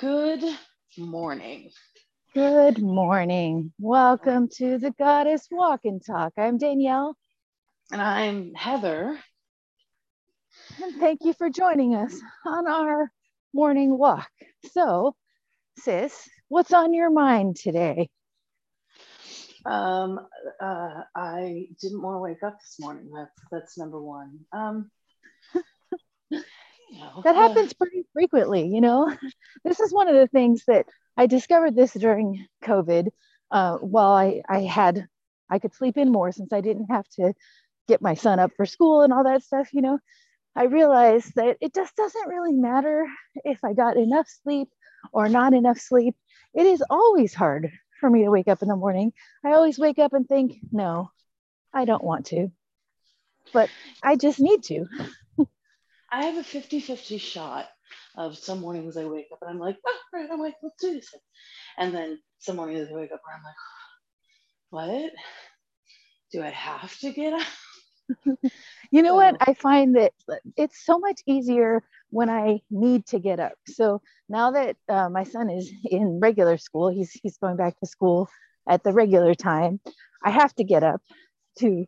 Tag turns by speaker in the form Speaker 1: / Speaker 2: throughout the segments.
Speaker 1: Good morning.
Speaker 2: Good morning. Welcome to the Goddess Walk and Talk. I'm Danielle.
Speaker 1: And I'm Heather.
Speaker 2: And thank you for joining us on our morning walk. So, sis, what's on your mind today?
Speaker 1: Um, uh, I didn't want to wake up this morning. That's that's number one. Um,
Speaker 2: that happens pretty frequently you know? This is one of the things that i discovered this during covid uh, while I, I had i could sleep in more since i didn't have to get my son up for school and all that stuff you know? I realized that it just doesn't really matter if i got enough sleep or not enough sleep. It is always hard for me to wake up in the morning. I always wake up and think no i don't want to. But i just need to
Speaker 1: I have a 50 50 shot of some mornings I wake up and I'm like, oh, right, I'm like, let's do this. And then some mornings I wake up and I'm like, what? Do I have to get up?
Speaker 2: you know so. what? I find that it's so much easier when I need to get up. So now that uh, my son is in regular school, he's he's going back to school at the regular time. I have to get up to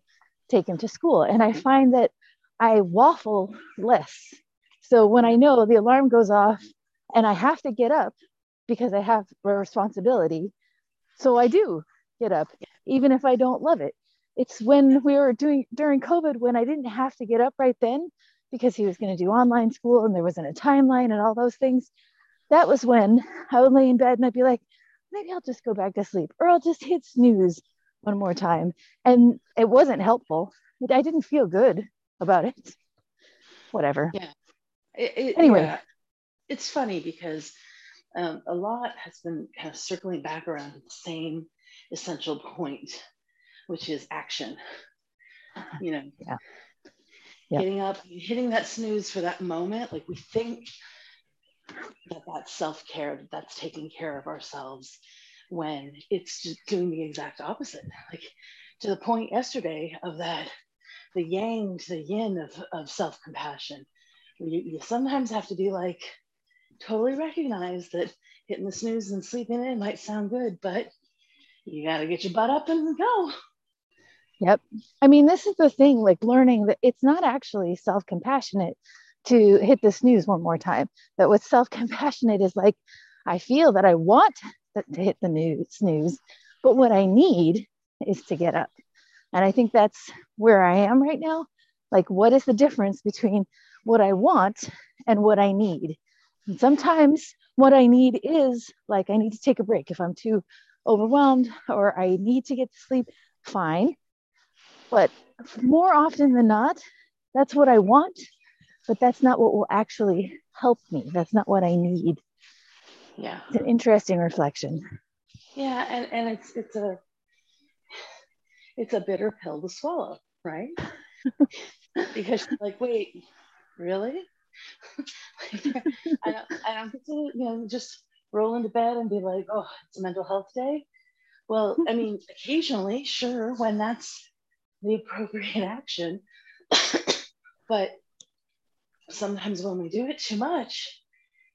Speaker 2: take him to school, and I find that I waffle less. So when I know the alarm goes off and I have to get up because I have a responsibility, so I do get up, even if I don't love it. It's when we were doing during COVID when I didn't have to get up right then because he was going to do online school and there wasn't a timeline and all those things. That was when I would lay in bed and I'd be like, maybe I'll just go back to sleep or I'll just hit snooze one more time. And it wasn't helpful. I didn't feel good about it. Whatever.
Speaker 1: Yeah. It, it, anyway, yeah. it's funny because um, a lot has been kind of circling back around the same essential point, which is action. You know, yeah. getting up, hitting that snooze for that moment. Like we think that that's self care, that that's taking care of ourselves when it's just doing the exact opposite. Like to the point yesterday of that the yang to the yin of, of self-compassion. You, you sometimes have to be like, totally recognize that hitting the snooze and sleeping in might sound good, but you got to get your butt up and go.
Speaker 2: Yep. I mean, this is the thing like learning that it's not actually self compassionate to hit the snooze one more time. That what's self compassionate is like, I feel that I want to hit the snooze, but what I need is to get up. And I think that's where I am right now. Like, what is the difference between what I want and what I need? And sometimes what I need is like, I need to take a break if I'm too overwhelmed or I need to get to sleep, fine. But more often than not, that's what I want, but that's not what will actually help me. That's not what I need.
Speaker 1: Yeah.
Speaker 2: It's an interesting reflection.
Speaker 1: Yeah, and, and it's it's a it's a bitter pill to swallow, right? because you're like, wait, really? I don't, I don't get to, you know, just roll into bed and be like, oh, it's a mental health day. Well, I mean, occasionally, sure, when that's the appropriate action. but sometimes when we do it too much,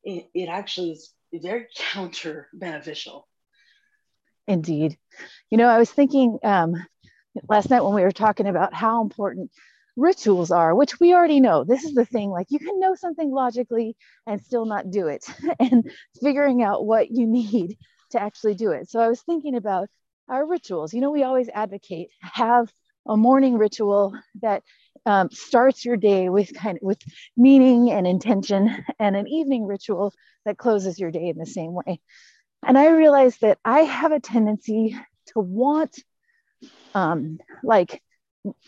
Speaker 1: it, it actually is very counter beneficial.
Speaker 2: Indeed. You know, I was thinking um, last night when we were talking about how important rituals are, which we already know. This is the thing like you can know something logically and still not do it, and figuring out what you need to actually do it. So I was thinking about our rituals. You know, we always advocate have a morning ritual that um, starts your day with kind of with meaning and intention, and an evening ritual that closes your day in the same way. And I realized that I have a tendency to want um, like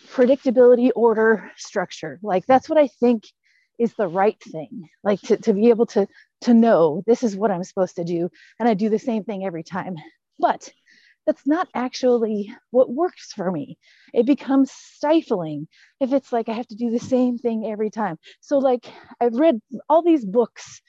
Speaker 2: predictability, order, structure. Like that's what I think is the right thing. Like to, to be able to to know this is what I'm supposed to do, and I do the same thing every time. But that's not actually what works for me. It becomes stifling if it's like I have to do the same thing every time. So, like, I've read all these books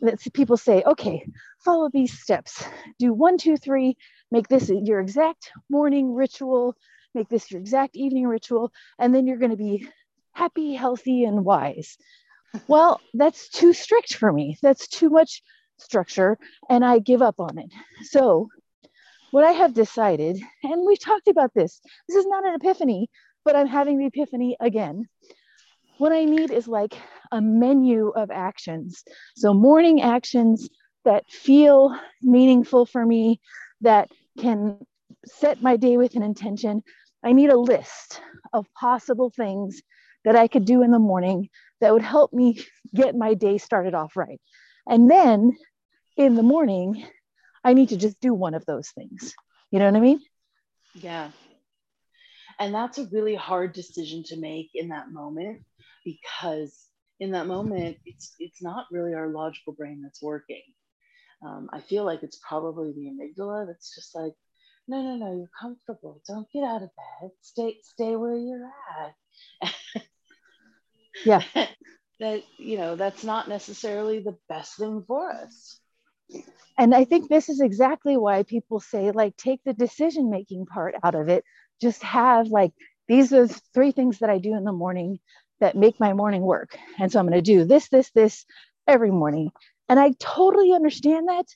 Speaker 2: that people say, okay, follow these steps. Do one, two, three, make this your exact morning ritual, make this your exact evening ritual, and then you're going to be happy, healthy, and wise. Well, that's too strict for me. That's too much structure and I give up on it. So, what I have decided, and we've talked about this, this is not an epiphany, but I'm having the epiphany again. What I need is like a menu of actions. So, morning actions that feel meaningful for me, that can set my day with an intention. I need a list of possible things that I could do in the morning that would help me get my day started off right. And then in the morning, I need to just do one of those things. You know what I mean?
Speaker 1: Yeah. And that's a really hard decision to make in that moment because in that moment it's it's not really our logical brain that's working. Um, I feel like it's probably the amygdala that's just like, no, no, no, you're comfortable. Don't get out of bed. Stay, stay where you're at.
Speaker 2: yeah.
Speaker 1: that you know that's not necessarily the best thing for us
Speaker 2: and i think this is exactly why people say like take the decision making part out of it just have like these are three things that i do in the morning that make my morning work and so i'm going to do this this this every morning and i totally understand that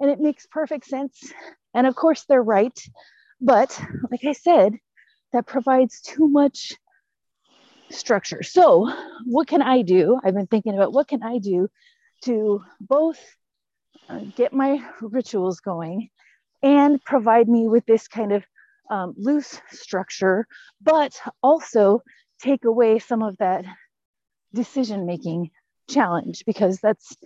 Speaker 2: and it makes perfect sense. And of course they're right. But like i said that provides too much structure. So what can i do? I've been thinking about what can i do to both uh, get my rituals going and provide me with this kind of um, loose structure, but also take away some of that decision making challenge because that's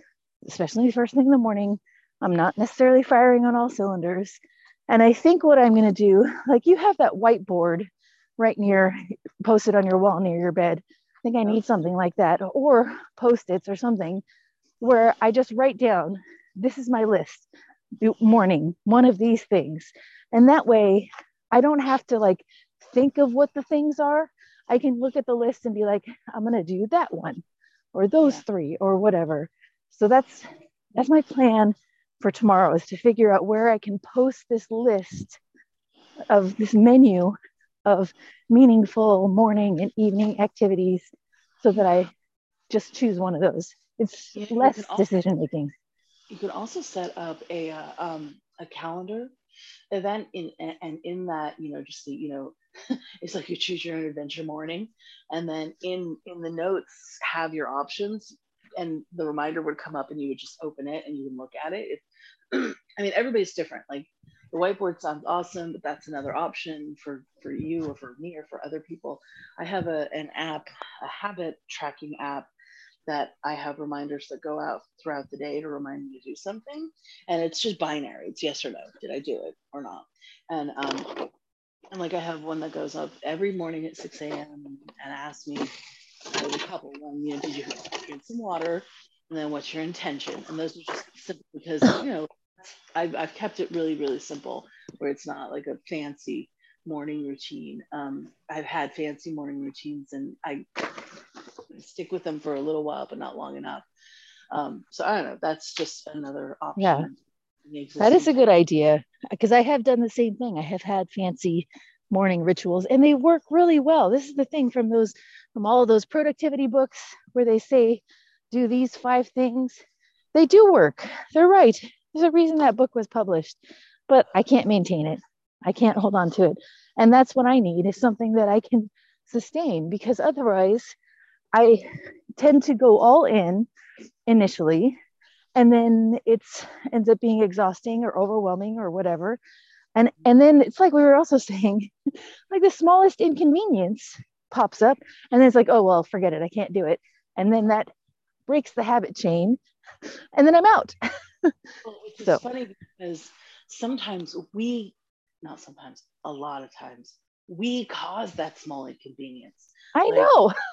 Speaker 2: especially the first thing in the morning. I'm not necessarily firing on all cylinders. And I think what I'm going to do, like you have that whiteboard right near, posted on your wall near your bed. I think I need something like that, or post its or something where I just write down this is my list morning one of these things and that way i don't have to like think of what the things are i can look at the list and be like i'm going to do that one or those yeah. three or whatever so that's that's my plan for tomorrow is to figure out where i can post this list of this menu of meaningful morning and evening activities so that i just choose one of those. It's yeah, less decision making
Speaker 1: you could also set up a uh, um, a calendar event in and in that you know just the you know it's like you choose your own adventure morning. And then in in the notes have your options and the reminder would come up and you would just open it and you can look at it, it i mean everybody's different like the whiteboard sounds awesome but that's another option for for you or for me or for other people i have a, an app a habit tracking app that I have reminders that go out throughout the day to remind me to do something. And it's just binary. It's yes or no. Did I do it or not? And um, and like I have one that goes up every morning at 6 a.m. and asks me, a couple. One, you know, did you drink some water? And then what's your intention? And those are just simple because you know I've, I've kept it really really simple where it's not like a fancy morning routine. Um, I've had fancy morning routines and I stick with them for a little while, but not long enough. Um, so I don't know. That's just another option.
Speaker 2: Yeah, that is a good idea because I have done the same thing. I have had fancy morning rituals and they work really well. This is the thing from those from all of those productivity books where they say do these five things. They do work. They're right. There's a reason that book was published, but I can't maintain it. I can't hold on to it. And that's what I need is something that I can sustain because otherwise I tend to go all in initially, and then it's ends up being exhausting or overwhelming or whatever. And and then it's like we were also saying, like the smallest inconvenience pops up, and then it's like, oh well, forget it, I can't do it. And then that breaks the habit chain, and then I'm out.
Speaker 1: well, which so. funny because sometimes we, not sometimes, a lot of times, we cause that small inconvenience.
Speaker 2: I like, know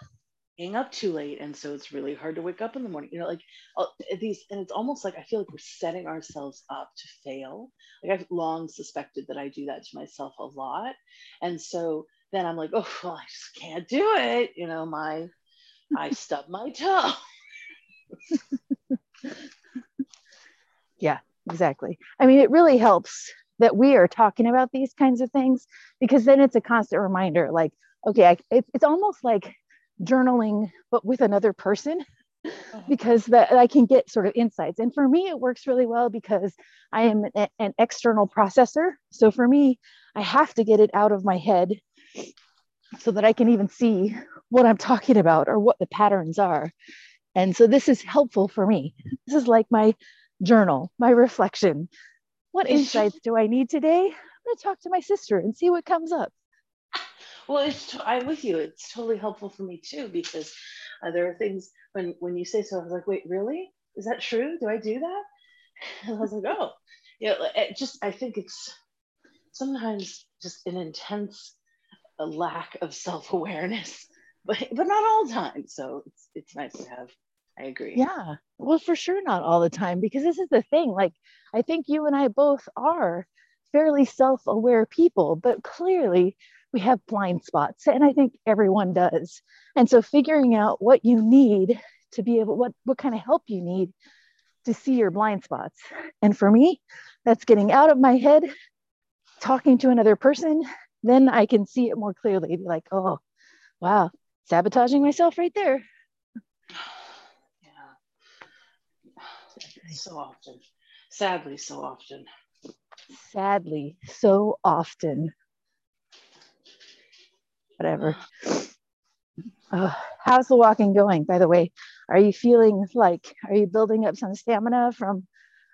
Speaker 1: staying up too late and so it's really hard to wake up in the morning you know like uh, these and it's almost like i feel like we're setting ourselves up to fail like i've long suspected that i do that to myself a lot and so then i'm like oh well i just can't do it you know my i stub my toe
Speaker 2: yeah exactly i mean it really helps that we are talking about these kinds of things because then it's a constant reminder like okay I, it, it's almost like journaling but with another person uh-huh. because that I can get sort of insights. And for me, it works really well because I am an, an external processor. So for me, I have to get it out of my head so that I can even see what I'm talking about or what the patterns are. And so this is helpful for me. This is like my journal, my reflection. What insights do I need today? I'm going to talk to my sister and see what comes up.
Speaker 1: Well, it's I'm with you. It's totally helpful for me too because uh, there are things when when you say so, I was like, wait, really? Is that true? Do I do that? And I was like, oh, yeah. It just I think it's sometimes just an intense a lack of self awareness, but but not all the time. So it's it's nice to have. I agree.
Speaker 2: Yeah. Well, for sure, not all the time because this is the thing. Like, I think you and I both are fairly self aware people, but clearly we have blind spots and i think everyone does and so figuring out what you need to be able what what kind of help you need to see your blind spots and for me that's getting out of my head talking to another person then i can see it more clearly be like oh wow sabotaging myself right there
Speaker 1: yeah so often sadly so often
Speaker 2: sadly so often whatever. Uh, how's the walking going, by the way? Are you feeling like, are you building up some stamina from?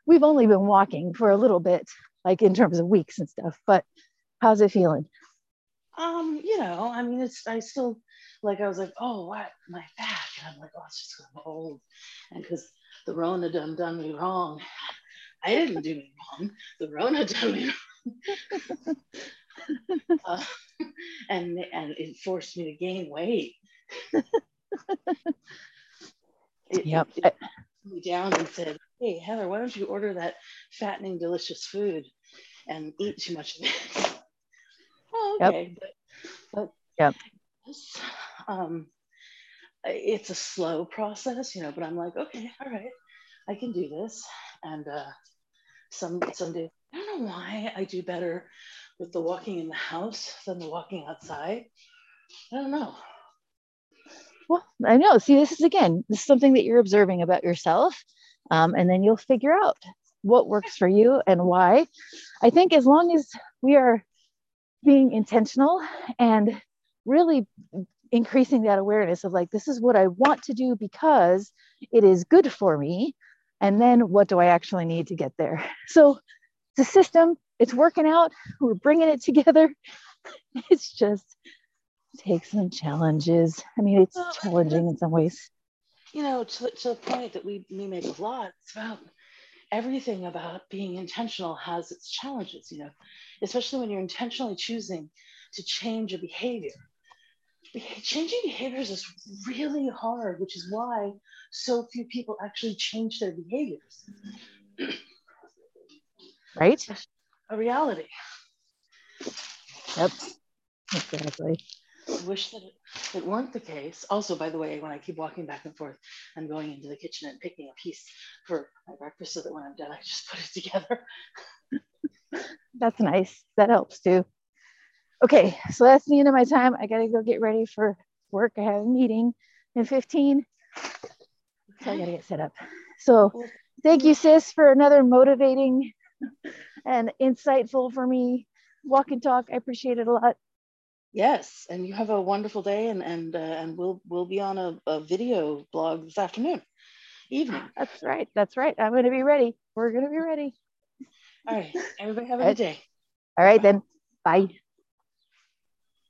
Speaker 2: We've only been walking for a little bit, like in terms of weeks and stuff, but how's it feeling?
Speaker 1: Um, you know, I mean, it's, I still, like, I was like, oh, what, my back. And I'm like, oh, it's just I'm old. And because the Rona done done me wrong. I didn't do me wrong. The Rona done me wrong. uh, and and it forced me to gain weight. it,
Speaker 2: yep.
Speaker 1: It, it me down and said, "Hey Heather, why don't you order that fattening, delicious food and eat too much of it?" Okay, yep. but, but
Speaker 2: yep.
Speaker 1: It's, um, it's a slow process, you know. But I'm like, okay, all right, I can do this. And uh, some some days, I don't know why I do better with the walking in the house than the walking outside. I don't know.
Speaker 2: Well, I know. See, this is again, this is something that you're observing about yourself. Um, and then you'll figure out what works for you and why. I think as long as we are being intentional and really increasing that awareness of like, this is what I want to do because it is good for me. And then what do I actually need to get there? So the system it's working out. We're bringing it together. It's just takes some challenges. I mean, it's well, challenging in some ways.
Speaker 1: You know, to, to the point that we, we make a lot, about everything about being intentional has its challenges, you know, especially when you're intentionally choosing to change a behavior. Changing behaviors is really hard, which is why so few people actually change their behaviors.
Speaker 2: Right?
Speaker 1: a reality.
Speaker 2: Yep, exactly.
Speaker 1: I wish that it, weren't the case. Also, by the way, when I keep walking back and forth, I'm going into the kitchen and picking a piece for my breakfast so that when I'm done, I just put it together.
Speaker 2: that's nice. That helps too. Okay, so that's the end of my time. I gotta go get ready for work. I have a meeting in 15. So I gotta get set up. So thank you, sis, for another motivating and insightful for me. Walk and talk. I appreciate it a lot.
Speaker 1: Yes, and you have a wonderful day, and and uh, and we'll we'll be on a, a video blog this afternoon, evening.
Speaker 2: That's right. That's right. I'm going to be ready. We're going to be ready.
Speaker 1: All right. Everybody have a good day.
Speaker 2: All right Bye. then. Bye.